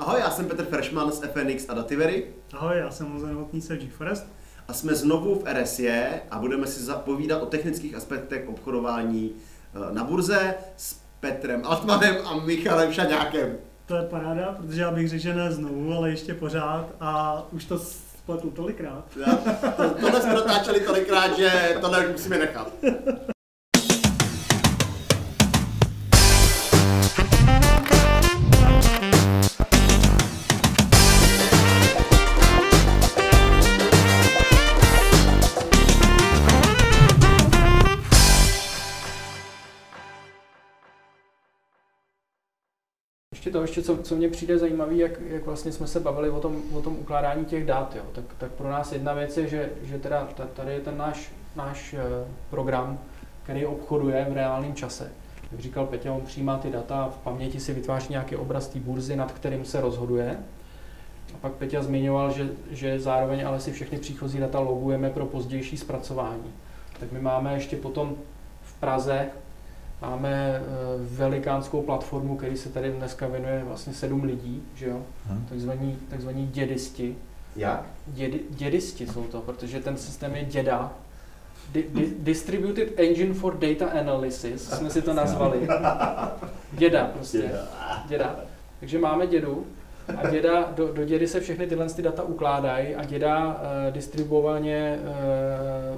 Ahoj, já jsem Petr Freshman z FNX a Dativery. Ahoj, já jsem Luzen Novotný GeForest. A jsme znovu v RSE a budeme si zapovídat o technických aspektech obchodování eh, na burze s Petrem Altmanem a Michalem Šaňákem. To je paráda, protože já bych řekl, že ne znovu, ale ještě pořád a už to spletu tolikrát. Já, to, tohle jsme natáčeli tolikrát, že tohle musíme nechat. to, ještě co, co mně přijde zajímavé, jak, jak vlastně jsme se bavili o tom, o tom ukládání těch dat, jo. Tak, tak pro nás jedna věc je, že, že teda tady je ten náš, náš eh, program, který obchoduje v reálném čase. Jak říkal Petě, on přijímá ty data v paměti si vytváří nějaký obraz té burzy, nad kterým se rozhoduje. A pak Petě zmiňoval, že, že zároveň ale si všechny příchozí data logujeme pro pozdější zpracování. Tak my máme ještě potom v Praze Máme eh, velikánskou platformu, který se tady dneska věnuje vlastně sedm lidí, že jo? Hmm. Takzvaní, takzvaní dědisti. Jak? Dědi, dědisti jsou to, protože ten systém je děda. Di, di, Distributed Engine for Data Analysis jsme si to nazvali. Děda prostě. Děda. Takže máme dědu, a děda, do, do dědy se všechny tyhle ty data ukládají a děda uh, distribuovaně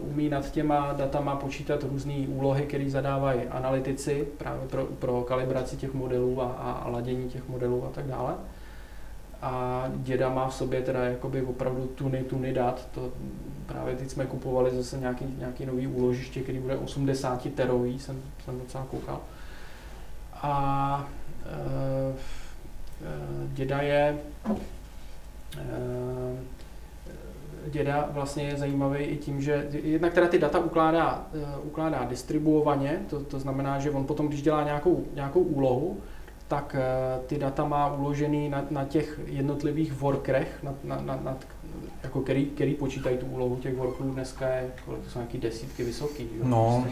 uh, umí nad těma datama počítat různé úlohy, které zadávají analytici právě pro, pro kalibraci těch modelů a, a, a ladění těch modelů a tak dále. A děda má v sobě teda jakoby opravdu tuny, tuny dat. To právě teď jsme kupovali zase nějaký, nějaký nový úložiště, který bude 80 terový, jsem, jsem docela koukal. A uh, děda je eh, děda vlastně je zajímavý i tím, že jednak teda ty data ukládá, eh, ukládá distribuovaně, to, to znamená, že on potom, když dělá nějakou, nějakou úlohu, tak ty data má uložený na, na těch jednotlivých workerech, na, na, na, na, jako který, který počítají tu úlohu těch workerů dneska je, kolik to jsou nějaký desítky vysoký. Jo? No,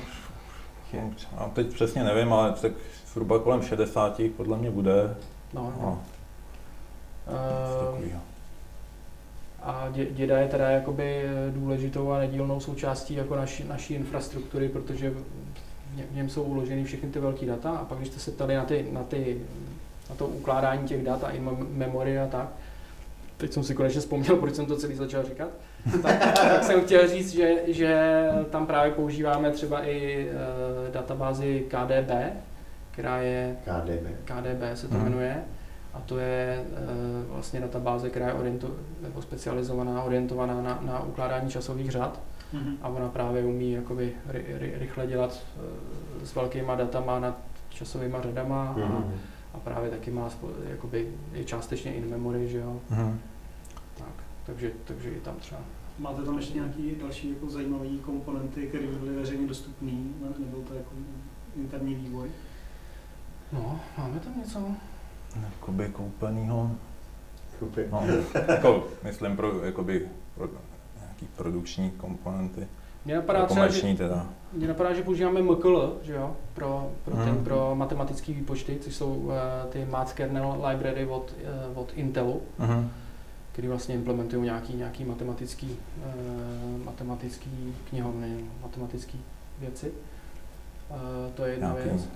prostě. já teď přesně nevím, ale tak zhruba kolem 60 podle mě bude. No, no. Uh, a děda je teda jakoby důležitou a nedílnou součástí jako naší, naší infrastruktury, protože v něm jsou uloženy všechny ty velké data a pak když jste se ptali na, ty, na, ty, na to ukládání těch dat a i memory a tak, teď jsem si konečně vzpomněl, proč jsem to celý začal říkat, tak, tak jsem chtěl říct, že, že tam právě používáme třeba i uh, databázi KDB, která je... KDB. KDB se to hmm. jmenuje. A to je uh, vlastně databáze, která je oriento, nebo specializovaná, orientovaná na, na ukládání časových řad. Mm-hmm. A ona právě umí jakoby ry, ry, rychle dělat uh, s velkýma datama nad časovými řadama mm-hmm. a, mhm. a právě taky má jakoby, je částečně in memory, že jo. Mm-hmm. Tak, takže, takže i tam třeba. Máte tam ještě nějaké další jako zajímavé komponenty, které byly veřejně dostupné, nebo to jako interní vývoj? No, máme tam něco. Jakoby koupenýho. No, jako, myslím pro, jakoby, pro nějaký produkční komponenty. Mě napadá, třeba, že, teda. mě napadá, že používáme MKL, že jo, pro, pro, hmm. ten, pro matematické výpočty, což jsou uh, ty Math Kernel Library od, uh, od Intelu, hmm. který vlastně implementují nějaký, nějaký matematický, uh, matematický knihovny, matematické věci. Uh, to je jedna nějaký, věc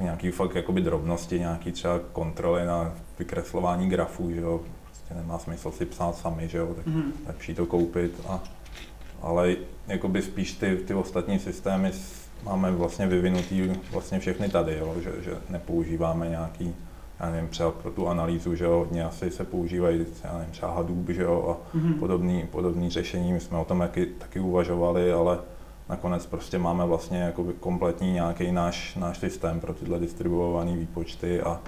nějaký fakt jakoby drobnosti, nějaký třeba kontroly na vykreslování grafů, že jo, prostě nemá smysl si psát sami, že jo, tak mm-hmm. lepší to koupit a ale jakoby spíš ty, ty ostatní systémy máme vlastně vyvinutý vlastně všechny tady, jo, že, že nepoužíváme nějaký, já nevím, třeba pro tu analýzu, že jo, hodně asi se používají, já nevím, třeba Hadoop, že jo, a mm-hmm. podobný, podobný řešení, my jsme o tom taky, taky uvažovali, ale nakonec prostě máme vlastně jakoby kompletní nějaký náš, náš systém pro tyhle distribuované výpočty a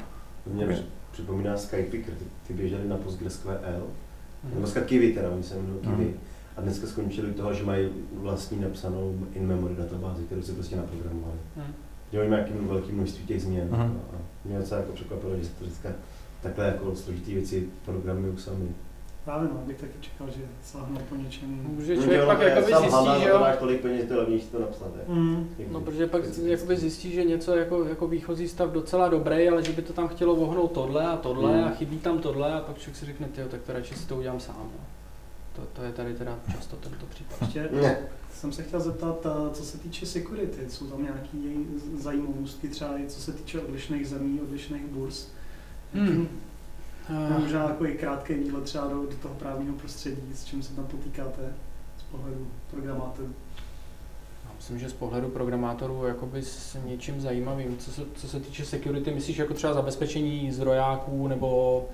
mě by... připomíná Skypicker, ty, ty běželi na PostgreSQL, mm-hmm. nebo Kiwi teda, oni se jmenují Kiwi. Mm-hmm. A dneska skončili u toho, že mají vlastní napsanou in-memory databázi, kterou si prostě naprogramovali. Mm. Že oni mají velké množství těch změn. Mm. A mě docela jako překvapilo, že se to dneska takhle jako složitý věci programují sami. Právě no, bych taky čekal, že sáhnou po něčem. Může člověk pak jakoby zjistí, že jo, máš tolik peněz, to levnější to napsat. Mm. No, protože pak jakoby zjistí, že něco jako, jako výchozí stav docela dobrý, ale že by to tam chtělo vohnout tohle a tohle Hmm. a chybí tam tohle a pak člověk si řekne, tak to radši si to udělám sám. No. To, to je tady teda často tento případ. Ještě Ne. jsem se chtěl zeptat, a co se týče security, jsou tam nějaké zajímavostky třeba i co se týče odlišných zemí, odlišných burz. Hmm. Hmm. Možná jako i krátké výlet třeba do, do toho právního prostředí, s čím se tam potýkáte z pohledu programátorů. Já Myslím, že z pohledu programátorů jakoby s něčím zajímavým. Co se, co se týče security, myslíš jako třeba zabezpečení zdrojáků nebo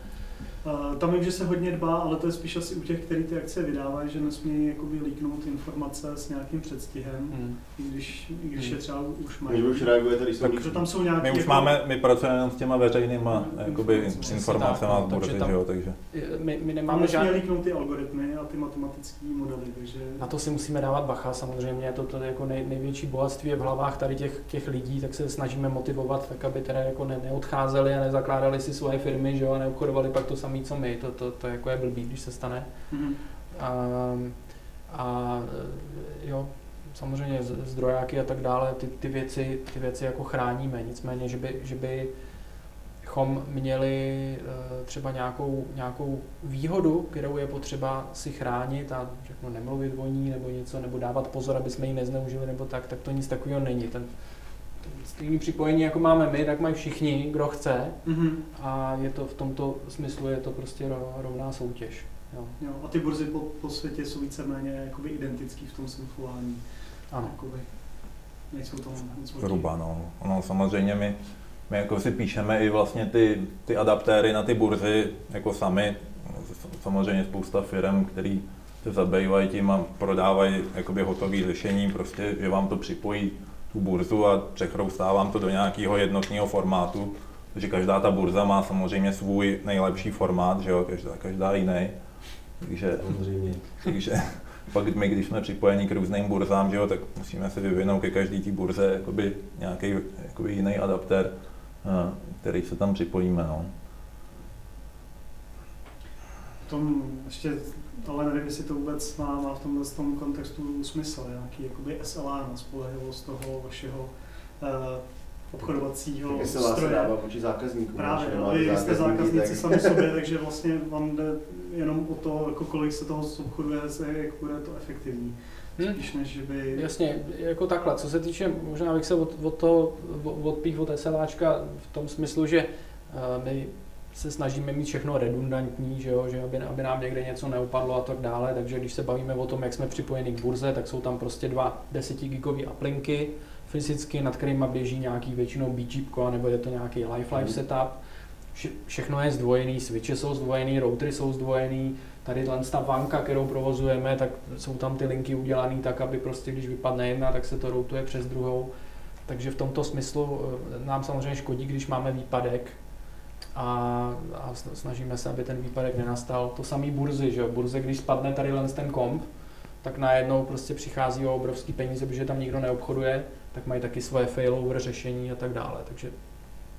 tam vím, že se hodně dbá, ale to je spíš asi u těch, kteří ty akce vydávají, že nesmí jakoby líknout informace s nějakým předstihem, hmm. i když, i když Hmm. je třeba už Když mají. už reaguje, tady jsou Tak tam jsou nějaké... My už jako, máme, my pracujeme jenom s těma veřejnýma Mm, jakoby, informace. informacemi Tak, no, takže tam- že jo, takže. My, my Tam nemáme nesmí žádný... líknout ty algoritmy a ty matematické modely, takže... Na to si musíme dávat bacha, samozřejmě, to, to je jako nej, největší bohatství je v hlavách tady těch, těch lidí, tak se snažíme motivovat, tak aby teda jako ne, neodcházeli a nezakládali si svoje firmy, že jo, a neobchodovali pak to samé, co my, to, to, to jako je blbý, když se stane. Mhm. A, a jo, samozřejmě zdrojáky a tak dále, ty, ty, věci, ty věci jako chráníme, nicméně, že by, že by chom měli eh, třeba nějakou, nějakou výhodu, kterou je potřeba si chránit a řeknu nemluvit o ní nebo něco, nebo dávat pozor, aby jsme ji nezneužili nebo tak, tak to nic takového není. Ten, ten stejný připojení, jako máme my, tak mají všichni, kdo chce Mhm. a je to v tomto smyslu je to prostě ro- rovná soutěž. Jo. Jo, a ty burzy po, po světě jsou víceméně jakoby identický v tom surfování. Ano. Jakoby, nejsou tam. Zhruba, no. Ono samozřejmě my, my jako si píšeme i vlastně ty, ty adaptéry na ty burzy jako sami. Samozřejmě spousta firm, který se zabývají tím a prodávají jakoby hotové řešení, prostě, že vám to připojí tu burzu a přechroustá vám to do nějakého jednotného formátu, protože každá ta burza má samozřejmě svůj nejlepší formát, že jo, každá, každá jiný. Takže Samozřejmě. takže pak my, když jsme připojeni k různým burzám, že jo, tak musíme si vyvinout ke každý té burze jakoby nějaký jakoby jiný adaptér, eh, který se tam připojíme. No. Tom ještě, ale nevím, jestli to vůbec má, má v tomhle tom kontextu smysl, nějaký jakoby SLA na spolehlivost toho vašeho uh, obchodovacího se stroje. dává vůči zákazníkům. Právě, no, vy jste zákazníci tak- sami sobě, takže vlastně vám jde jenom o to, jako kolik se toho obchoduje, se, jak bude to efektivní. Hm? Spíš než, že by... Jasně, jako takhle, co se týče, možná bych se od, od toho odpích od SLAčka v tom smyslu, že uh, my se snažíme mít všechno redundantní, že, jo, že aby, aby nám někde něco neupadlo a tak dále, takže když se bavíme o tom, jak jsme připojeni k burze, tak jsou tam prostě dva 10 gigové aplinky fyzicky, nad kterými běží nějaký většinou BGP, nebo je to nějaký life life Mhm. setup. Vše- Všechno je zdvojený, switche jsou zdvojený, routery jsou zdvojený, tady ta vanka, kterou provozujeme, tak jsou tam ty linky udělané tak, aby prostě když vypadne jedna, tak se to routuje přes druhou. Takže v tomto smyslu eh, nám samozřejmě škodí, když máme výpadek a, a sn- snažíme se, aby ten výpadek nenastal. To samý burzy, že jo? Burze, když spadne tady len ten komp, tak najednou prostě přichází o obrovský peníze, protože tam nikdo neobchoduje, tak mají taky svoje failover řešení a tak dále. Takže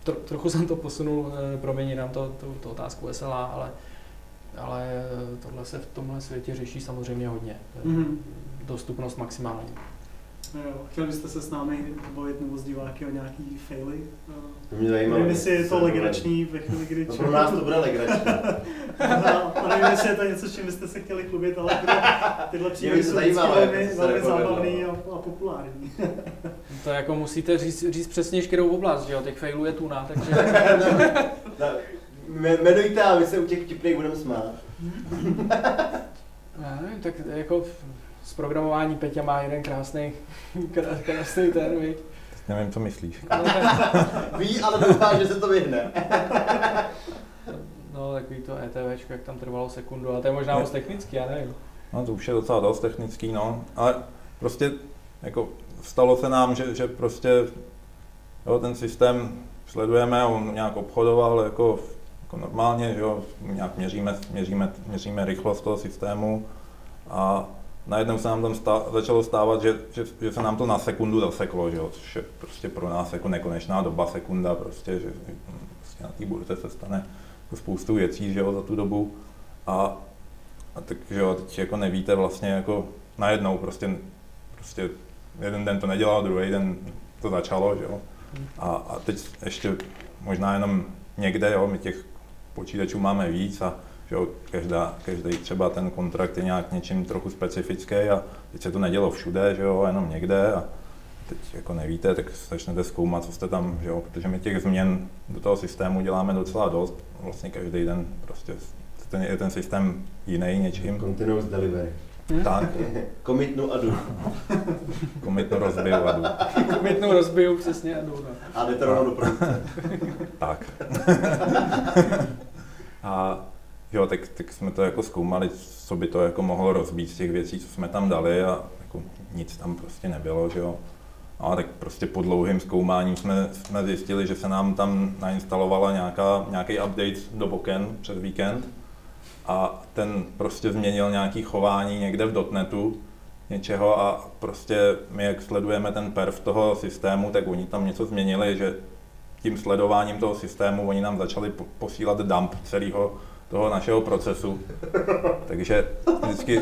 tro, trochu jsem to posunul, eh, promiň nám to, to, to otázku SLA, ale, ale eh, tohle se v tomhle světě řeší samozřejmě hodně. Mhm. Dostupnost maximální. Jo, chtěli byste se s námi bavit nebo s diváky o nějaký faily? To mě zajímá. Nevím, jestli je to legrační ve chvíli, kdy No pro nás to bude legrační. a nevím, jestli je to něco, s čím byste se chtěli chlubit, ale tyhle, tyhle příběhy jsou velmi, velmi nepovedlo. zábavný a, a populární. To jako musíte říct, říct přesně, kterou oblast, že jo? Těch failů je tuna, takže No, jme- Jmenujte a my se u těch vtipných budeme smát. já nevím, tak jako z programování Peťa má jeden krásný, krá- krásný ten, viď? Nevím, co myslíš. Ví, ale doufá, že se to vyhne. No, takový to ETVčko, jak tam trvalo sekundu, ale to je možná Ne. moc technický, já nevím. No, to už je docela dost technický, no. Ale prostě jako stalo se nám, že, že prostě jo, ten systém sledujeme, on nějak obchodoval jako, jako normálně, že jo, nějak měříme, měříme, měříme rychlost toho systému a najednou se nám tam stá, začalo stávat, že, že, že, se nám to na sekundu zaseklo, že jo, což je prostě pro nás jako nekonečná doba, sekunda, prostě, že prostě na té burze se stane jako spoustu věcí, že jo, za tu dobu a A tak, že jo, teď jako nevíte vlastně jako najednou prostě, prostě jeden den to nedělal, druhý den to začalo, že jo. A, a teď ještě možná jenom někde, jo, my těch počítačů máme víc a že jo, každá, každý třeba ten kontrakt je nějak něčím trochu specifický a teď se to nedělo všude, že jo, jenom někde a teď jako nevíte, tak začnete zkoumat, co jste tam, že jo, protože my těch změn do toho systému děláme docela dost, vlastně každý den prostě ten, je ten systém jiný něčím. Continuous delivery. Tak. Komitnu a jdu. Komitnu rozbiju a jdu. Komitnu rozbiju, přesně a jdu. No. A jde to rovnou do produkce. tak. a jo, tak, tak jsme to jako zkoumali, co by to jako mohlo rozbít z těch věcí, co jsme tam dali a jako nic tam prostě nebylo, že jo. A tak prostě po dlouhém zkoumání jsme, jsme zjistili, že se nám tam nainstalovala nějaká, nějaký update do boken před víkend a ten prostě změnil nějaký chování někde v dotnetu něčeho a prostě my jak sledujeme ten perf toho systému, tak oni tam něco změnili, že tím sledováním toho systému oni nám začali posílat dump celého toho našeho procesu. Takže vždycky,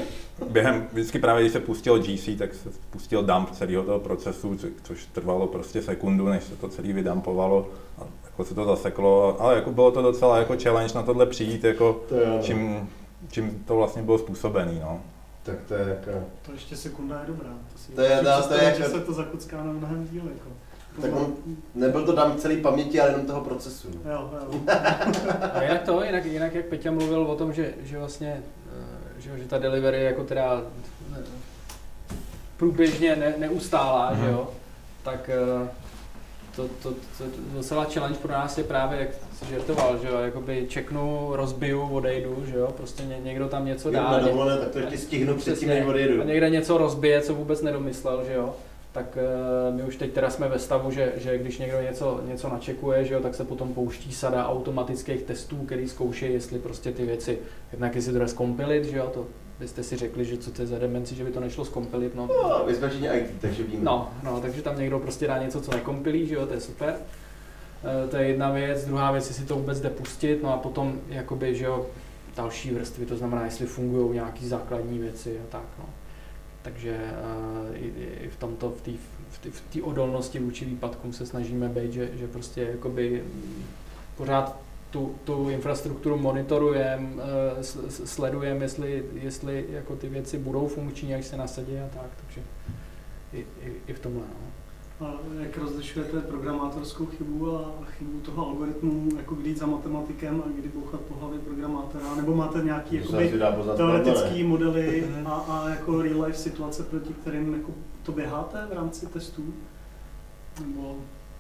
během, vždycky právě, když se pustil GC, tak se pustil dump celého toho procesu, což trvalo prostě sekundu, než se to celý vydumpovalo. A jako se to zaseklo, ale jako bylo to docela jako challenge na tohle přijít, jako to je, čím, čím to vlastně bylo způsobený. No. Tak to je jako... To ještě sekunda je dobrá. To, si to je, dá, to je jako... že se to zakucká na mnohem díl. Jako. Tak on, nebyl to dám celý paměti, ale jenom toho procesu. Jo, jo. A jinak to, jinak, jinak jak Peťa mluvil o tom, že, že vlastně, eh, že, že ta delivery je jako teda eh, průběžně ne, neustálá, mm. že jo, tak eh, to, to, to, to docela challenge pro nás je právě, jak jsi žertoval, že jo, jakoby čeknu, rozbiju, odejdu, že jo, prostě ně, někdo tam něco dá. Na dovolené, tak to ještě stihnu předtím, než odejdu. A někde něco rozbije, co vůbec nedomyslel, že jo tak uh, my už teď teda jsme ve stavu, že, že když někdo něco, něco načekuje, že jo, tak se potom pouští sada automatických testů, který zkouší, jestli prostě ty věci, jednak jestli to jde zkompilit, že jo, to byste si řekli, že co to je za demenci, že by to nešlo zkompilit, no. No, jsme IT, takže víme. No, no, takže tam někdo prostě dá něco, co nekompilí, že jo, to je super. Uh, to je jedna věc, druhá věc, jestli to vůbec jde pustit, no a potom, jakoby, že jo, další vrstvy, to znamená, jestli fungují nějaké základní věci a tak, no. Takže uh, i, v tomto, v té v v odolnosti vůči výpadkům se snažíme být, že, že prostě jakoby pořád tu, tu infrastrukturu monitorujeme, uh, sledujeme, jestli, jestli jako ty věci budou funkční, jak se nasadí a tak, takže i, i, i v tomhle. No. A jak rozlišujete programátorskou chybu a chybu toho algoritmu, jako kdy jít za matematikem a kdy bouchat po hlavě programátora, nebo máte nějaký jakoby, teoretický modely a, a jako real life situace, proti kterým jako to běháte v rámci testů? Nebo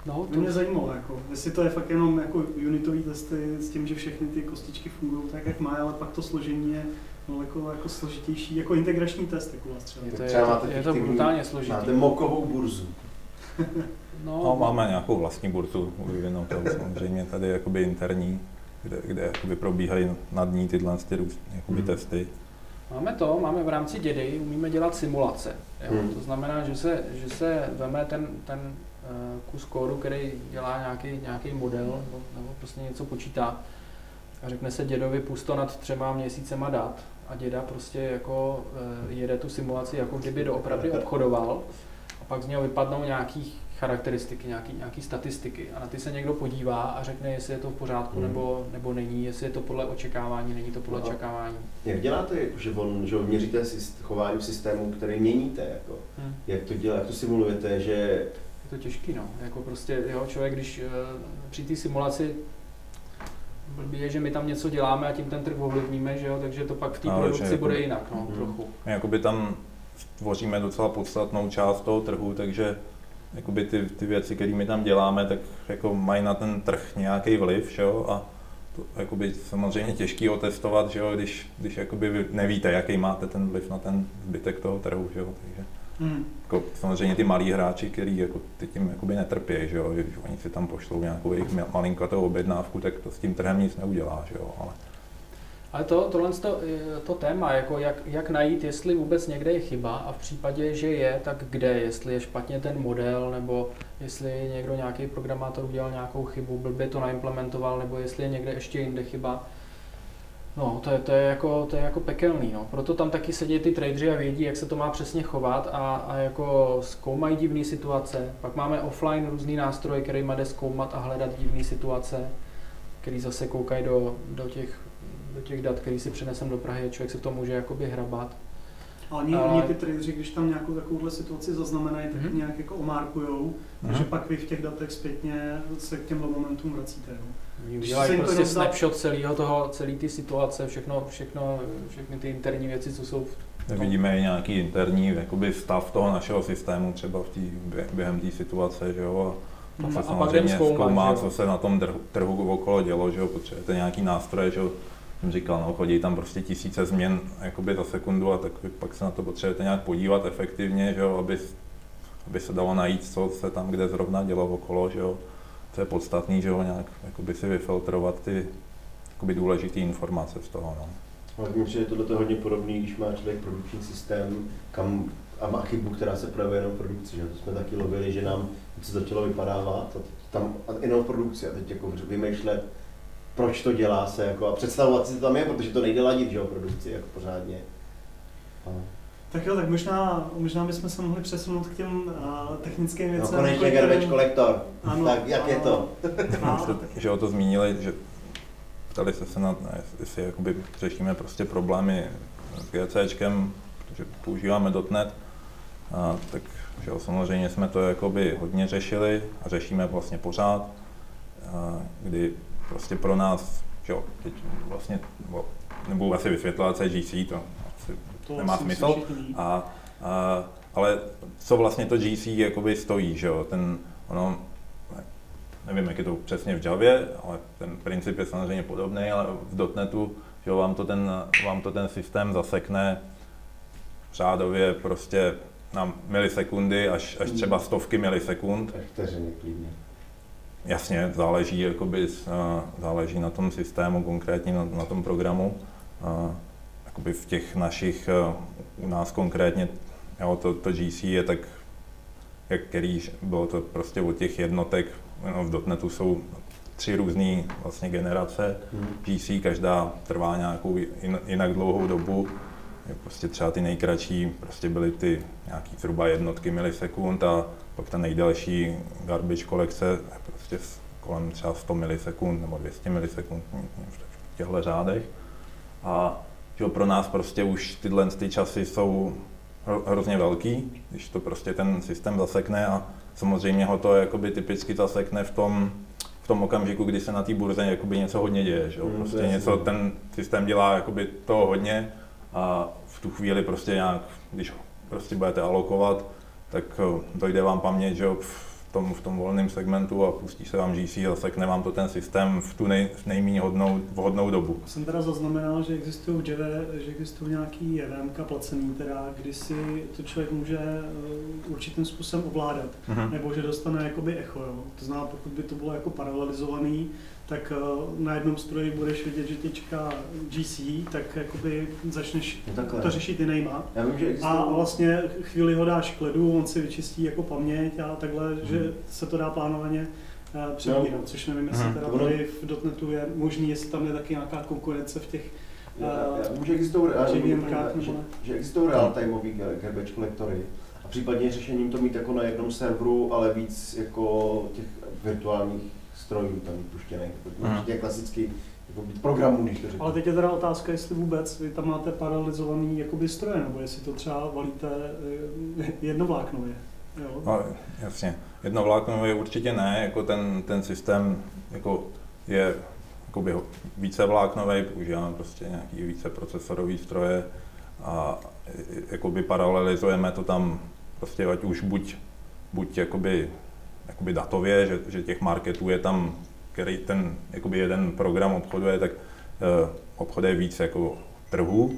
No, to mě zajímalo, jako, jestli to je fakt jenom jako unitový testy s tím, že všechny ty kostičky fungují tak, jak má, ale pak to složení je no, jako, jako složitější, jako integrační test, jako vás třeba. Je to, je, je to brutálně složitý. Máte mokovou burzu. No, no, máme nějakou vlastní burtu vyvinutou samozřejmě tady jakoby interní, kde, kde jakoby probíhají nad ní tyhle ty jakoby hmm. testy. Máme to, máme v rámci dědy, umíme dělat simulace. Jo? Hmm. To znamená, že se, že se veme ten, ten uh, kus kódu, který dělá nějaký, nějaký model nebo, nebo prostě něco počítá a řekne se dědovi pusto nad třema měsícema dat a děda prostě jako uh, jede tu simulaci, jako kdyby doopravdy obchodoval pak z něho vypadnou nějaký charakteristiky, nějaký, nějaký statistiky a na ty se někdo podívá a řekne, jestli je to v pořádku hmm. nebo, nebo není, jestli je to podle očekávání, není to podle Aha. očekávání. Jak děláte, že, on, že měříte chování v systému, který měníte, jako, hmm. jak to dělá, jak to simulujete, že... Je to těžký, no. Jako prostě, jo, člověk, když uh, při té simulaci blbý je, že my tam něco děláme a tím ten trh ovlivníme, že jo, takže to pak v té produkci jako, bude jinak, no, hmm. trochu. Jakoby tam tvoříme docela podstatnou část toho trhu, takže jakoby ty, ty věci, které my tam děláme, tak jako mají na ten trh nějaký vliv, že jo? a to jakoby samozřejmě těžký otestovat, že jo? když, když jakoby vy nevíte, jaký máte ten vliv na ten zbytek toho trhu, že jo? takže hmm. jako, samozřejmě ty malí hráči, kteří jako, ty tím jakoby netrpí, že jo? když oni si tam pošlou nějakou jejich malinkatou objednávku, tak to s tím trhem nic neudělá, že jo? ale ale to, tohle to, to téma, jako jak, jak najít, jestli vůbec někde je chyba a v případě, že je, tak kde, jestli je špatně ten model, nebo jestli někdo nějaký programátor udělal nějakou chybu, blbě to naimplementoval, nebo jestli je někde ještě jinde chyba. No, to je, to je, jako, to je jako pekelný, no. Proto tam taky sedí ty tradeři a vědí, jak se to má přesně chovat a, a jako zkoumají divné situace. Pak máme offline různý nástroje, který jde zkoumat a hledat divné situace, který zase koukají do, do, těch, do těch dat, který si přinesem do Prahy člověk se to může jakoby hrabat. A oni, a... oni ty tradeři, když tam nějakou takovouhle situaci zaznamenají, tak mm-hmm. nějak jako omárkujou, mm-hmm. že pak vy v těch datech zpětně se k těmhle momentům vracíte. Jo. Udělají prostě rozdá... snapshot celého toho, celé ty situace, všechno, všechno, všechny ty interní věci, co jsou v tom. Vidíme i nějaký interní jakoby stav toho našeho systému třeba v tý, během té situace, že jo, a pak se samozřejmě zkoumá, zkoumá co se na tom trhu, trhu okolo dělo, že jo, potřebujete nějaký nástroje, že jo, jsem říkal, no, chodí tam prostě tisíce změn jakoby za sekundu a tak pak se na to potřebujete nějak podívat efektivně, že jo, aby, aby se dalo najít, co se tam kde zrovna dělo okolo, že jo to je podstatný, že ho nějak jakoby si vyfiltrovat ty jakoby důležité informace z toho. No. Ale myslím, že tohle je hodně podobný, když má člověk produkční systém, kam a má chybu, která se projevuje jenom v produkci. Že? To jsme taky lovili, že nám něco začalo vypadávat a tam a jenom v produkci a teď jako vymýšlet, proč to dělá se jako, a představovat si, to tam je, protože to nejde ladit, že jo, produkci jako pořádně. A tak jo, tak možná, možná bychom se mohli přesunout k těm uh, technickým věcem. No konečně garbage kolektor. Ano, tak jak ano. je to? A... že o to zmínili, že ptali jste se na, jestli jakoby řešíme prostě problémy s GCčkem, protože používáme .NET, a, tak že jo, samozřejmě jsme to jakoby hodně řešili a řešíme vlastně pořád, a, kdy prostě pro nás, že jo, teď vlastně, nebudu asi vysvětlovat CGC, to to nemá smysl. A, a, ale co vlastně to GC jakoby stojí, že jo? Ten, ono, nevím, jak je to přesně v Javě, ale ten princip je samozřejmě podobný, ale v .NETu, že jo, vám to ten, vám to ten systém zasekne řádově prostě na milisekundy až, až třeba stovky milisekund. Vteřiny klidně. Jasně, záleží, jakoby, záleží na tom systému, konkrétně na, na tom programu jakoby v těch našich, eh, u nás konkrétně, jo, to, to GC je tak, jak který, bylo to prostě od těch jednotek, no, v dotnetu jsou tři různé vlastně generace hmm. GC, každá trvá nějakou jinak dlouhou dobu. Je prostě třeba ty nejkratší prostě byly ty nějaký zhruba jednotky milisekund a pak ta nejdelší garbage kolekce je prostě kolem třeba 100 milisekund nebo 200 milisekund v těchto řádech. A že pro nás prostě už tyhle ty časy jsou hrozně velký, když to prostě ten systém zasekne a samozřejmě ho to jakoby typicky zasekne v tom, v tom okamžiku, kdy se na té burze jakoby něco hodně děje, že? Mm, prostě mm, něco, ten systém dělá jakoby toho hodně a v tu chvíli prostě nějak, když prostě budete alokovat, tak eh, dojde vám paměť, že tom, v tom volném segmentu a pustí se vám GC a zasekne vám to ten systém v tu nej, nejméně hodnou, vhodnou dobu. Jsem teda zaznamenal, že existují v že existují nějaký VMK placený, teda, kdy si to člověk může uh, určitým způsobem ovládat, uh-huh. nebo že dostane jakoby echo. Jo. To znamená, pokud by to bylo jako paralelizovaný, tak uh, na jednom stroji budeš vidět, že těčka GC, tak jakoby začneš no to řešit jinýma. Já vím, že A vlastně chvíli ho dáš k ledu, on si vyčistí jako paměť a takhle, hmm. že se to dá plánovaně uh, přebírat, no. což nevím, jestli hmm. teda tady v dotnetu je možný, jestli tam je taky nějaká konkurence v těch uh, že existují, že, že existují real-timeový garbage kolektory a případně řešením to mít jako na jednom serveru, ale víc jako těch virtuálních strojů tam vypuštěných, určitě mm. klasický jako programů, když to řeknu. Ale teď je teda otázka, jestli vůbec vy tam máte paralelizovaný jakoby stroje, nebo jestli to třeba valíte eh, jednovláknově. Jo? No, jasně. Jednovláknově určitě ne, jako ten, ten systém jako je jakoby více vláknový, používáme prostě nějaký více procesorový stroje a jakoby paralelizujeme to tam prostě ať už buď, buď jakoby jakoby datově, že, že těch marketů je tam, který ten jakoby jeden program obchoduje, tak uh, obchoduje víc jako trhů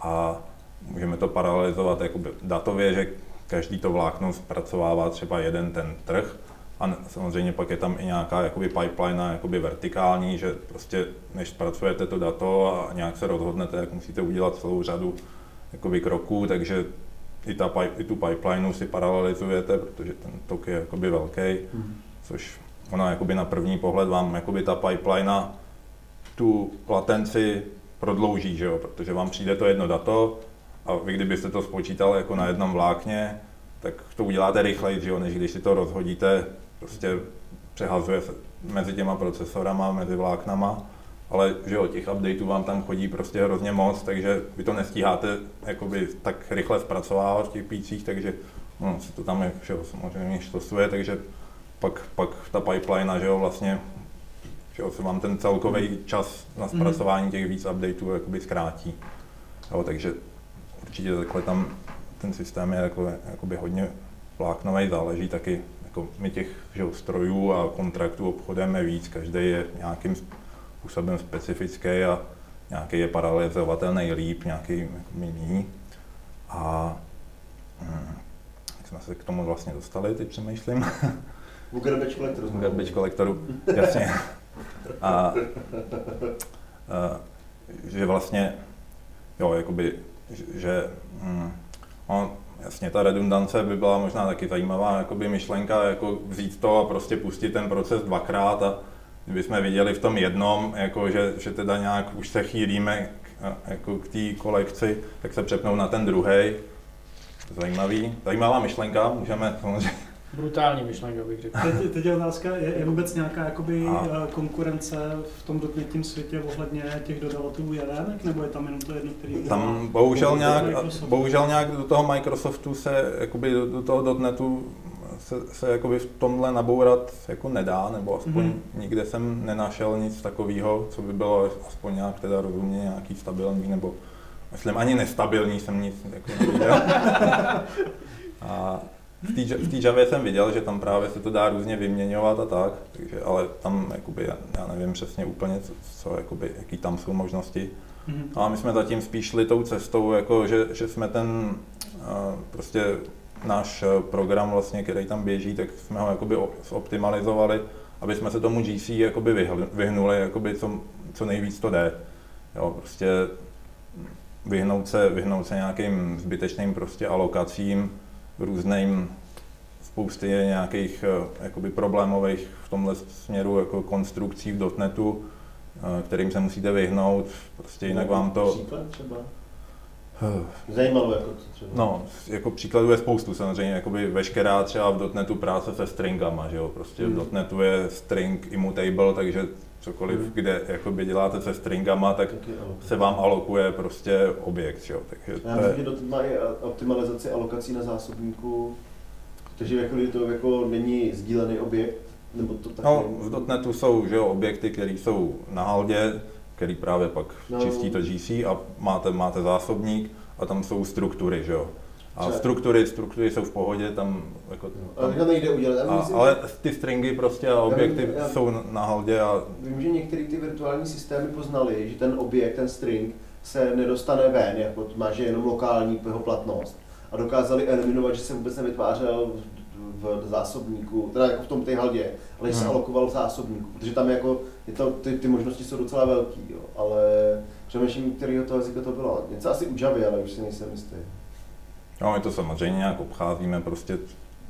a můžeme to paralelizovat jakoby datově, že každý to vlákno zpracovává třeba jeden ten trh a samozřejmě pak je tam i nějaká jakoby pipeline jakoby vertikální, že prostě než zpracujete to dato a nějak se rozhodnete, jak musíte udělat celou řadu jakoby kroků, takže i, ta, i tu pipeline si paralelizujete, protože ten tok je jakoby velký, hmm. což ona jakoby na první pohled vám jakoby ta pipeline tu latenci prodlouží, že jo, protože vám přijde to jedno dato a vy kdybyste to spočítal jako na jednom vlákně, tak to uděláte rychleji, že jo, než když si to rozhodíte, prostě přehazuje se mezi těma procesorama, mezi vláknama, ale že jo, těch updateů vám tam chodí prostě hrozně moc, takže vy to nestíháte jakoby tak rychle zpracovávat v těch pících, takže no, se to tam že jo, samozřejmě štosuje, takže pak, pak ta pipeline, že jo, vlastně že jo, se vám ten celkový čas na mhm. zpracování těch víc updateů jakoby zkrátí. Jo, takže určitě takhle tam ten systém je jako, jakoby hodně vláknový, záleží taky, jako my těch že jo, strojů a kontraktů obchodujeme víc, každý je nějakým způsobem specifický a nějaký je paralelizovatelný líp, nějaký jako méně. A hm, jak jsme se k tomu vlastně dostali, teď přemýšlím. U garbage collectoru. U garbage collectoru, jasně. A, a, že vlastně, jo, jakoby, že hm, on, jasně ta redundance by byla možná taky zajímavá jakoby myšlenka, jako vzít to a prostě pustit ten proces dvakrát a kdybychom viděli v tom jednom, jako že, že teda nějak už se chýlíme k, jako k té kolekci, tak se přepnou na ten druhý. Zajímavý, zajímavá myšlenka, můžeme samozřejmě Brutální myšlenka, bych řekl. Teď, teď je otázka, je, je vůbec nějaká jakoby, a... Eh, konkurence v tom dotnetním světě ohledně těch dodavatelů javének, nebo je tam jenom to jedno, který... Tam bohužel nějak, bohužel nějak do toho Microsoftu se, jakoby do, do toho dotnetu se, se jakoby v tomhle nabourat jako nedá, nebo aspoň mm-hmm. nikde jsem nenašel nic takového, co by bylo aspoň nějak teda rozumně nějaký stabilní, nebo myslím ani nestabilní jsem nic jako neviděl. A v té Javě jsem viděl, že tam právě se to dá různě vyměňovat a tak, takže, ale tam jakoby, já, nevím přesně úplně, co, co jakoby, jaký tam jsou možnosti. Mm-hmm. A my jsme zatím spíš šli tou cestou, jako, že, že jsme ten uh, prostě náš program, vlastně, který tam běží, tak jsme ho jakoby optimalizovali, aby jsme se tomu GC jakoby vyhnuli, jakoby co, co nejvíc to jde. Jo, prostě vyhnout se, vyhnout se nějakým zbytečným prostě alokacím, různým spousty nějakých eh, jakoby problémových v tomhle směru jako konstrukcí v dotnetu, eh, kterým se musíte vyhnout, prostě jinak vám to... Příklad třeba? Eh. Zajímalo jako co třeba? No, jako příkladů je spoustu samozřejmě, jakoby veškerá třeba v dotnetu práce se stringama, že jo, prostě hmm. v dotnetu je string immutable, takže cokoliv, hmm. kde jakoby děláte se stringama, tak se vám alokuje prostě objekt, jo. Takže Já myslím, že má i optimalizaci alokací na zásobníku, takže jako, to jako není sdílený objekt, nebo to tak No, v dotnetu jsou že jo, objekty, které jsou na haldě, který právě pak no. čistí to GC a máte, máte zásobník a tam jsou struktury, že jo. A struktury, struktury jsou v pohodě, tam jako... Tam, ale to nejde udělat. A, myslím, ale ty stringy prostě a objekty já, já, jsou na haldě a... Vím, že některé ty virtuální systémy poznali, že ten objekt, ten string, se nedostane ven, jako má, že jenom lokální jeho platnost. A dokázali eliminovat, že se vůbec nevytvářel v zásobníku, teda jako v tom té haldě, ale že hmm. se alokoval v zásobníku, protože tam jako, je to, ty, ty možnosti jsou docela velký, jo, ale přemýšlím, kterého toho jazyka to bylo. Něco asi u Javy, ale už si nejsem jistý. No, my to samozřejmě nějak obcházíme, prostě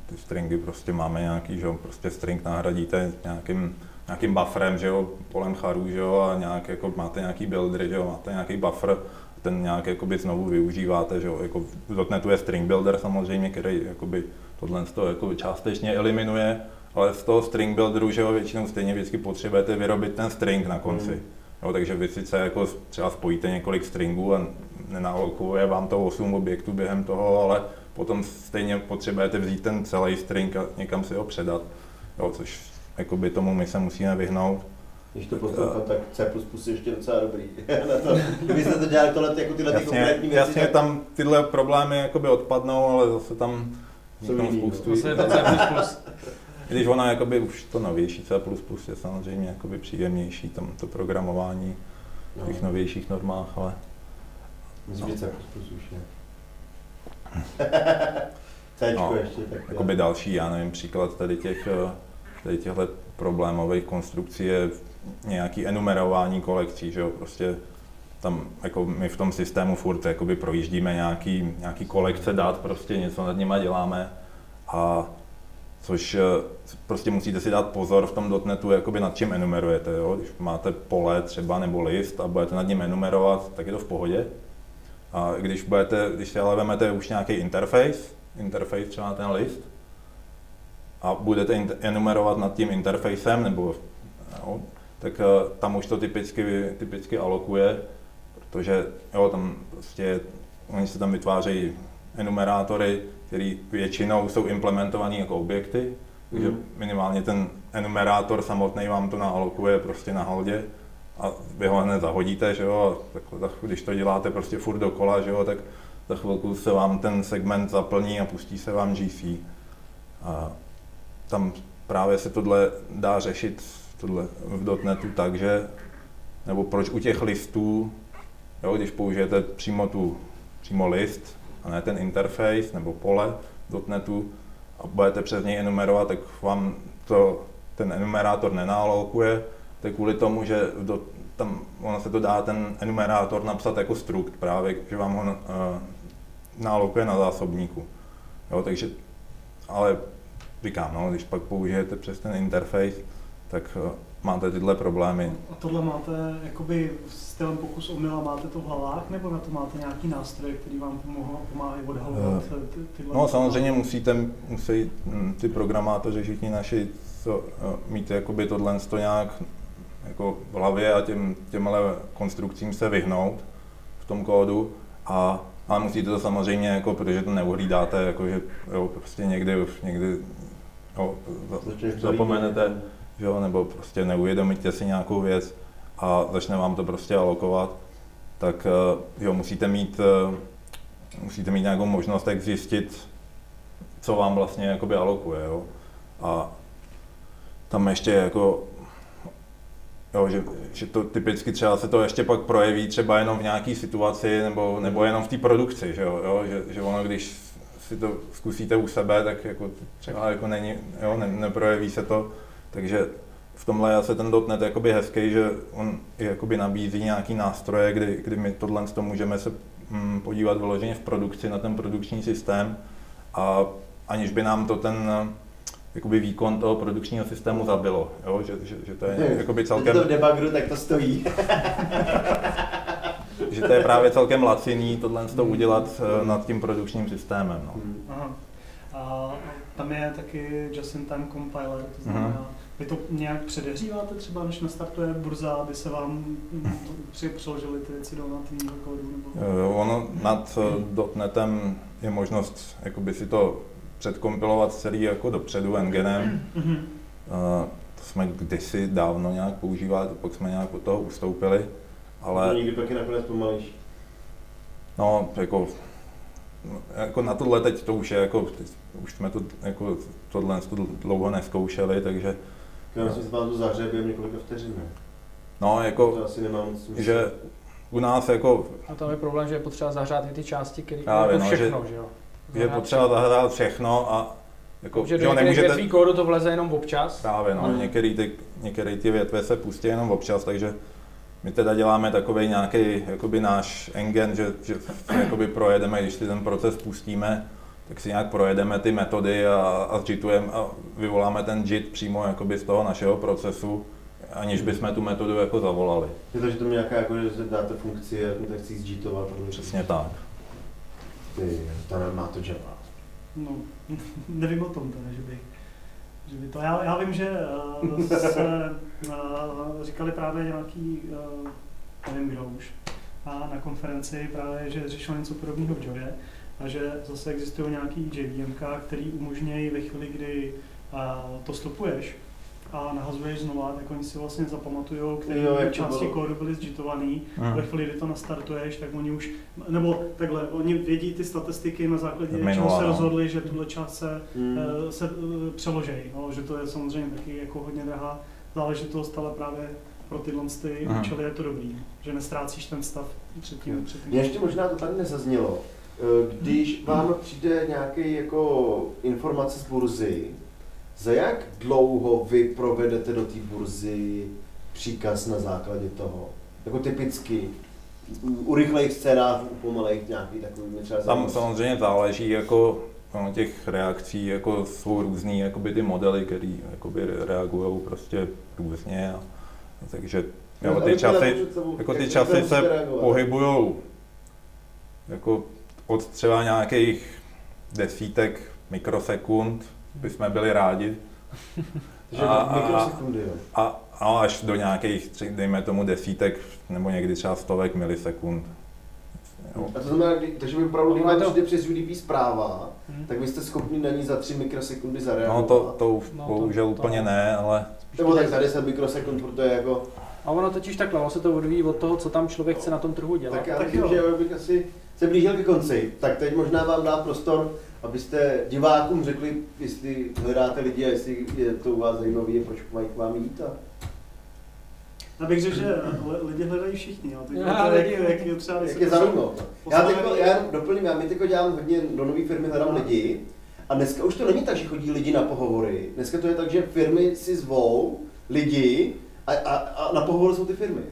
ty stringy prostě máme nějaký, že jo, prostě string nahradíte nějakým, nějakým bufferem, že jo, polem charu, že jo, a nějak jako máte nějaký builder, že jo, máte nějaký buffer, ten nějak jakoby znovu využíváte, že jo, jako v je string builder samozřejmě, který jakoby tohle to jako částečně eliminuje, ale z toho string builderu, že jo, většinou stejně vždycky potřebujete vyrobit ten string na konci. Mm. Jo, takže vy sice jako třeba spojíte několik stringů a nenalokuje vám to 8 objektů během toho, ale potom stejně potřebujete vzít ten celý string a někam si ho předat, jo, což jakoby tomu my se musíme vyhnout. Když to poslouchám, tak C++ je ještě docela dobrý. to, kdybyste to dělali tohle, jako tyhle jasně, ty konkrétní věci. Jasně, tak... tam tyhle problémy jakoby odpadnou, ale zase tam jsou spoustu. Zase je to C++. Když ona jakoby už to novější C++ je samozřejmě jakoby příjemnější, tam to programování v těch no. novějších normách, ale Myslím, že C++ už je. No, ještě tak. Jakoby další, já nevím, příklad tady těch eh, tady těchto problémových konstrukcí je nějaký enumerování kolekcí, že jo, prostě tam jako my v tom systému furt jakoby projíždíme nějaký, nějaký kolekce dat, prostě něco nad nimi děláme a což eh, prostě musíte si dát pozor v tom dotnetu, jakoby nad čím enumerujete. Jo? Když máte pole třeba nebo list a budete nad ním enumerovat, tak je to v pohodě. A když, budete, když si ale vezmete už nějaký interface, interface třeba ten list, a budete enumerovat nad tím interfacem, nebo jo, tak uh, tam už to typicky, typicky alokuje, protože jo, tam prostě oni se tam vytvářejí enumerátory, které většinou jsou implementované jako objekty, takže mm. minimálně ten enumerátor samotný vám to naalokuje prostě na haldě a vy ho hned zahodíte, že jo, tak, tak, když to děláte prostě furt dokola, že jo, tak za chvilku se vám ten segment zaplní a pustí se vám GC. A tam právě se tohle dá řešit tohle v dotnetu tak, že, nebo proč u těch listů, jo, když použijete přímo tu, přímo list, a ne ten interface nebo pole dotnetu a budete přes něj enumerovat, tak vám to, ten enumerátor nenálokuje, to je kvůli tomu, že do, tam ono se to dá ten enumerátor napsat jako strukt právě, že vám ho uh, nálokuje na zásobníku. Jo, takže, ale říkám, no, když pak použijete přes ten interface, tak uh, máte tyhle problémy. A tohle máte jakoby stylem pokus omyla, máte to v hlavách, nebo na to máte nějaký nástroje, který vám pomáhají odhalovat uh, ty, tyhle? No samozřejmě musíte, musí hm, ty programátoři všichni naši co, uh, mít jakoby tohle to nějak jako v hlavě a těm, těmhle konstrukcím se vyhnout v tom kódu a ale musíte to samozřejmě, jako, protože to neuhlídáte, jako, že jo, prostě někdy, někdy jo, zapomenete, jo, nebo prostě neuvědomíte si nějakou věc a začne vám to prostě alokovat, tak eh, jo, musíte mít, eh, musíte mít nějakou možnost, jak zjistit, co vám vlastně jakoby alokuje. Jo. A tam ještě jako Jo, že, že to typicky třeba se to ještě pak projeví třeba jenom v nějaké situaci nebo, nebo jenom v té produkci, že, jo, jo, že, že ono, když si to zkusíte u sebe, tak jako třeba jako není, jo, ne, neprojeví se to, takže v tomhle je se ten dotnet jakoby hezký, že on jakoby nabízí nějaký nástroje, kdy, kdy my tohle to můžeme se mm, podívat vyloženě v produkci na ten produkční systém a aniž by nám to ten jakoby výkon toho produkčního systému zabilo, jo? Že, že, že to je hmm. jakoby celkem... to v debugru, tak to stojí. že to je právě celkem laciný tohle to udělat hmm. nad tím produkčním systémem. No. Hmm. Aha. A tam je taky just-in-time compiler, to znamená, hmm. Vy to nějak předehříváte třeba, než nastartuje burza, aby se vám přeložily ty věci do nativního kódu? Nebo... Ono nad .NETem je možnost jakoby si to předkompilovat celý jako dopředu engenem. Mm-hmm. Uh, to jsme kdysi dávno nějak používali, pak jsme nějak od toho ustoupili, ale... To nikdy pak je nakonec pomalíš. No, jako, jako na tohle teď to už je, jako, teď, už jsme to, jako, tohle to dlouho neskoušeli, takže... Já myslím, že to zahřeje během několika vteřin, ne? No, jako, to asi nemám že u nás jako... A tam je problém, že je potřeba zahřát i ty části, které jako všechno, že, že jo? je potřeba zahrát všechno a jako, že do nemůžete... větví kódu to vleze jenom občas. Právě, no, hmm. některé ty, některé ty větve se pustí jenom občas, takže my teda děláme takový nějaký jakoby náš engine, že, že jakoby projedeme, když si ten proces pustíme, tak si nějak projedeme ty metody a, a a vyvoláme ten JIT přímo jakoby z toho našeho procesu, aniž bychom tu metodu jako zavolali. Je to, že to nějaká, jako, že dáte funkci a tak chci zjitovat. Přesně tak. Ty, to má to Java. No, nevím o tom teda, že by, že by to, já, já vím, že uh, se uh, říkali právě nějaký, uh, nevím kdo už, a na konferenci právě, že řešil něco podobného v Javě a že zase existují nějaký JVM, který umožňují ve chvíli, kdy uh, to stopuješ, a nahazuješ znova, tak oni si vlastně zapamatují, které jo, části kódu byly zžitovaný. Hmm. Ve chvíli, kdy to nastartuješ, tak oni už, nebo takhle, oni vědí ty statistiky na základě Minula, čeho se no. rozhodli, že tuhle část se, hmm. uh, se uh, přeloží. No, že to je samozřejmě taky jako hodně drahá záležitost, ale právě pro tyhle ty hmm. účely je to dobrý, že nestrácíš ten stav předtím. Mě ještě možná to tady nezaznělo. Když vám přijde nějaký jako informace z burzy, za jak dlouho vy provedete do té burzy příkaz na základě toho? Jako typicky, u rychlejch scénářů, u pomalejch nějaký takový třeba Tam samozřejmě záleží, jako no, těch reakcí jako jsou různý jakoby ty modely, které reagují prostě různě. A, takže jo, ty časy, jako ty časy se pohybují jako od třeba nějakých desítek mikrosekund bychom byli rádi. a, a, a, a až do nějakých, dejme tomu, desítek nebo někdy třeba stovek milisekund. Jo. A to znamená, takže vy opravdu, když vám přijde přes UDP zpráva, hmm. tak vy jste schopni na ní za 3 mikrosekundy zareagovat? No to, to no, bohužel to, úplně to, ne, ale... Nebo tak za 10 mikrosekund, protože jako... A ono totiž takhle, ono se to odvíjí od toho, co tam člověk chce na tom trhu dělat. Tak já tak myslím, jo. že já bych asi se blížil ke konci, tak teď možná vám dá prostor, abyste divákům řekli, jestli hledáte lidi a jestli je to u vás zajímavé, proč mají k vám jít. A... Já bych řekl, že lidi hledají všichni, jo. Já, jak, jak, jak, je třeba jak je zajímavé. Já, teďko, já doplním, já mi teď dělám hodně do nové firmy, hledám lidi. A dneska už to není tak, že chodí lidi na pohovory. Dneska to je tak, že firmy si zvou lidi a, a, a na pohovor jsou ty firmy.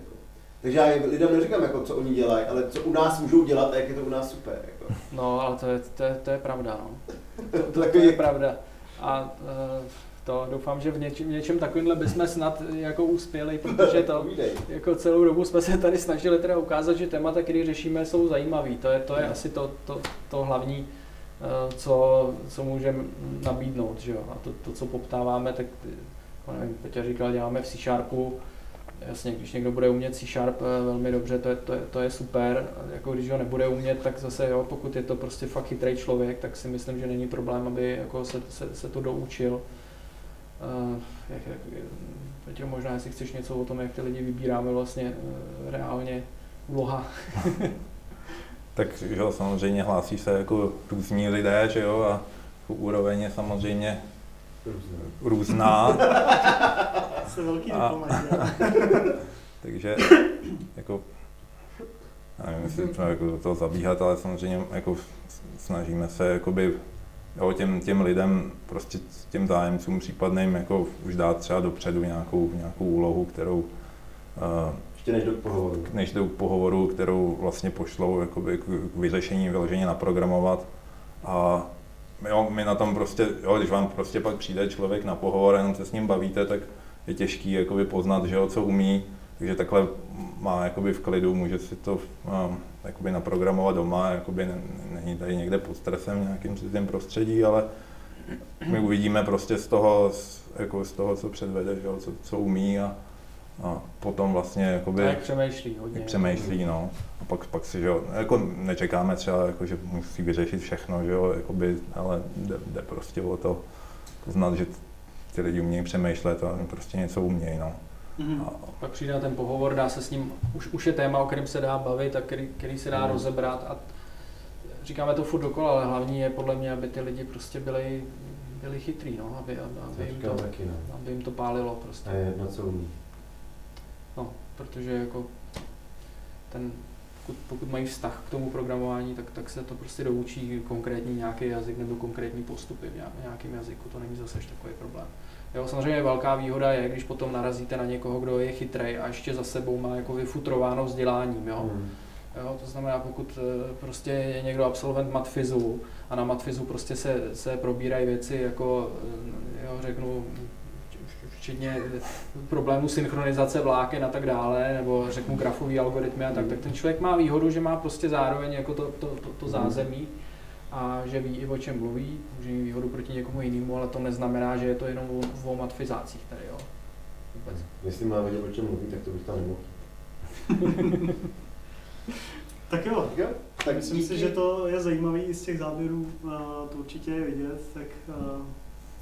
Takže já lidem neříkám, jako, co oni dělají, ale co u nás můžou dělat a jak je to u nás super. Jako. No, ale to je, to je, to je pravda. No. To, to, to je pravda. A uh, to doufám, že v něčem, něčem takovýmhle bychom snad jako uspěli, protože to jako celou dobu jsme se tady snažili teda ukázat, že témata, které řešíme, jsou zajímavé. To je, to je asi to, to, to hlavní, uh, co, co můžeme nabídnout. Že jo? A to, to, co poptáváme, tak nevím, Peťa říkal, děláme v C-Sharpu, jasně, když někdo bude umět C Sharp eh, velmi dobře, to je, to je, to je super, jako když ho nebude umět, tak zase jo, pokud je to prostě fakt chytrý člověk, tak si myslím, že není problém, aby jako se, se, se to doučil. Uh, jak, jak, Petě, možná, jestli chceš něco o tom, jak ty lidi vybíráme vlastně uh, reálně úloha. tak jo, samozřejmě hlásí se jako různí lidé, že jo, a úroveň je samozřejmě různá. Jste velký a, takže jako nevím, jestli to jako do toho zabíhat, ale samozřejmě jako snažíme se jakoby, jo, těm, těm lidem, prostě těm zájemcům případným jako už dát třeba dopředu nějakou, nějakou úlohu, kterou uh, ještě než jdou k pohovoru. Než jdou k pohovoru, kterou vlastně pošlou jakoby, k, k vyřešení vyloženě naprogramovat. A jo, my na tom prostě, jo, když vám prostě pak přijde člověk na pohovor a jenom se s ním bavíte, tak je těžký jakoby poznat, že jo, co umí, takže takhle má jakoby v klidu, může si to um, jakoby naprogramovat doma, jakoby není tady někde pod stresem nějakým cizím prostředí, ale my uvidíme prostě z toho, z, jako z toho, co předvede, že jo, co, co umí a, a potom vlastně jakoby... A jak přemýšlí hodně. Jak přemýšlí, no. A pak, pak si, že jo, jako nečekáme třeba, jako, že musí vyřešit všechno, že jo, jakoby, ale jde, jde prostě o to znat, že ty lidi umějí přemýšlet a prostě něco umějí, no. Mm-hmm. A pak přijde na ten pohovor, dá se s ním, už, už je téma, o kterém se dá bavit a který, který se dá mm. rozebrat a říkáme to furt dokola, ale hlavní je podle mě, aby ty lidi prostě byli, byli chytrý, no, aby, aby, aby, jim to, taky, no. aby jim to pálilo prostě. A je na co umí. No, protože jako ten, pokud, pokud mají vztah k tomu programování, tak, tak se to prostě doučí konkrétní nějaký jazyk nebo konkrétní postupy v nějakém jazyku, to není zase takový problém. Jo, samozřejmě velká výhoda je, když potom narazíte na někoho, kdo je chytrý a ještě za sebou má jako vyfutrováno vzděláním. Jo. Hmm. Jo, to znamená, pokud eh, prostě je někdo absolvent matfizu a na matfizu prostě se, se probírají věci jako, eh, jo, řeknu, včetně problémů synchronizace vláken a tak dále, nebo řeknu grafový algoritmy a tak, tak ten člověk má výhodu, že má prostě zároveň jako to, to, to, to zázemí a že ví i o čem mluví, může mít výhodu proti někomu jinému, ale to neznamená, že je to jenom o, o matfizácích tady, jo. Vůbec. Jestli má vědět, o čem mluví, tak to bych tam nemohl. tak jo, jo. Tak myslím díky. si, že to je zajímavý i z těch záběrů, to určitě je vidět, tak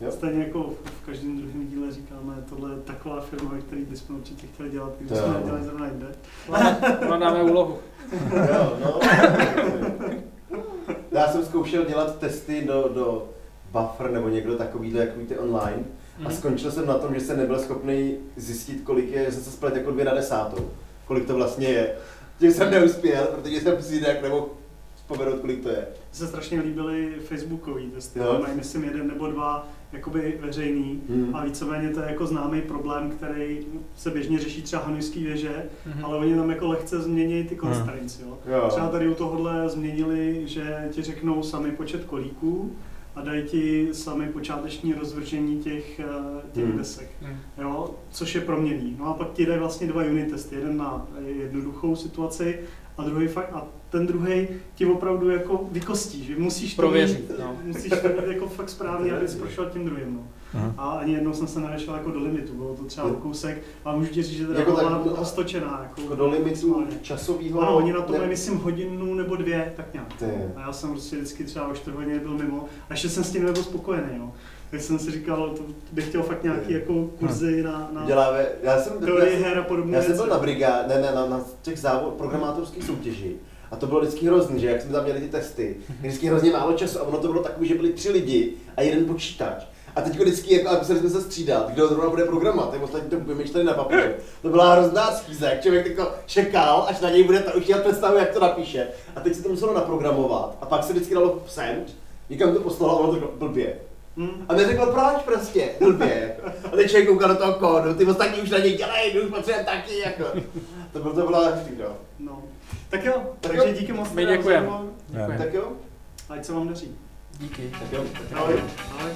Jo. Stejně jako v každém druhém díle říkáme, tohle je taková firma, ve které bychom určitě chtěli dělat, když jsme nedělali zrovna jinde. No, dáme úlohu. jo, no. Já jsem zkoušel dělat testy do, do Buffer nebo někdo takovýhle, jako ty online. A mhm. skončil jsem na tom, že jsem nebyl schopný zjistit, kolik je, že jsem se splet jako dvě na desátou. Kolik to vlastně je. Že jsem neuspěl, protože jsem si nějak nebo vzpomenout, kolik to je. Se strašně líbily facebookový testy, jo? mají myslím jeden nebo dva jakoby veřejný hmm. a víceméně to je jako známý problém, který se běžně řeší třeba hanojský věže, hmm. ale oni tam jako lehce změní ty constraints, jo. jo. Třeba tady u tohohle změnili, že ti řeknou sami počet kolíků, a dají ti sami počáteční rozvržení těch, eh, těch hmm. desek, hmm. jo, což je proměný. No a pak ti dají vlastně dva unit testy, jeden na jednoduchou situaci a druhý fakt, a ten druhý ti opravdu jako vykostí, že musíš to Prověřit, mít, no. musíš to jako fakt správně, abys prošel tím druhým. No. Uh-huh. A ani jednou jsem se nevešel jako do limitu, bylo to třeba kousek, a můžu ti říct, že teda jako byla tak, ostočená. Jako, jako do limitu časového? Ano, oni na to mají, myslím, hodinu nebo dvě, tak nějak. Ty. A já jsem prostě vždycky třeba o 4 hodiny byl mimo, a ještě jsem s tím nebyl spokojený. No. Tak jsem si říkal, to bych chtěl fakt nějaký jako kurzy na, na Děláme, já jsem, teorii her a podobně. Já jsem byl na brigádě, ne, ne, na, na těch závod, programátorských soutěží. A to bylo vždycky hrozný, že jak jsme tam měli ty testy, vždycky hrozně málo času a ono to bylo takový, že byli tři lidi a jeden počítač. A teď vždycky jako, museli jsme se střídat, kdo zrovna bude programovat, ty ostatní to vymýšleli na papíře. To byla hrozná schýza, jak člověk jako čekal, až na něj bude ta, už měl představu, jak to napíše. A teď se to muselo naprogramovat. A pak se vždycky dalo send, někam to poslalo a ono to blbě. Hmm. A neřekl proč prostě, blbě. Jako. A teď člověk koukal do toho kódu, ty ostatní už na něj dělají, my už potřebujeme taky, jako. To bylo, to byla heftig, no. Tak jo, tak takže jo. díky moc. My děkujeme. Tak jo. Ať se vám daří. Díky. Tak jo. Ahoj. Ahoj.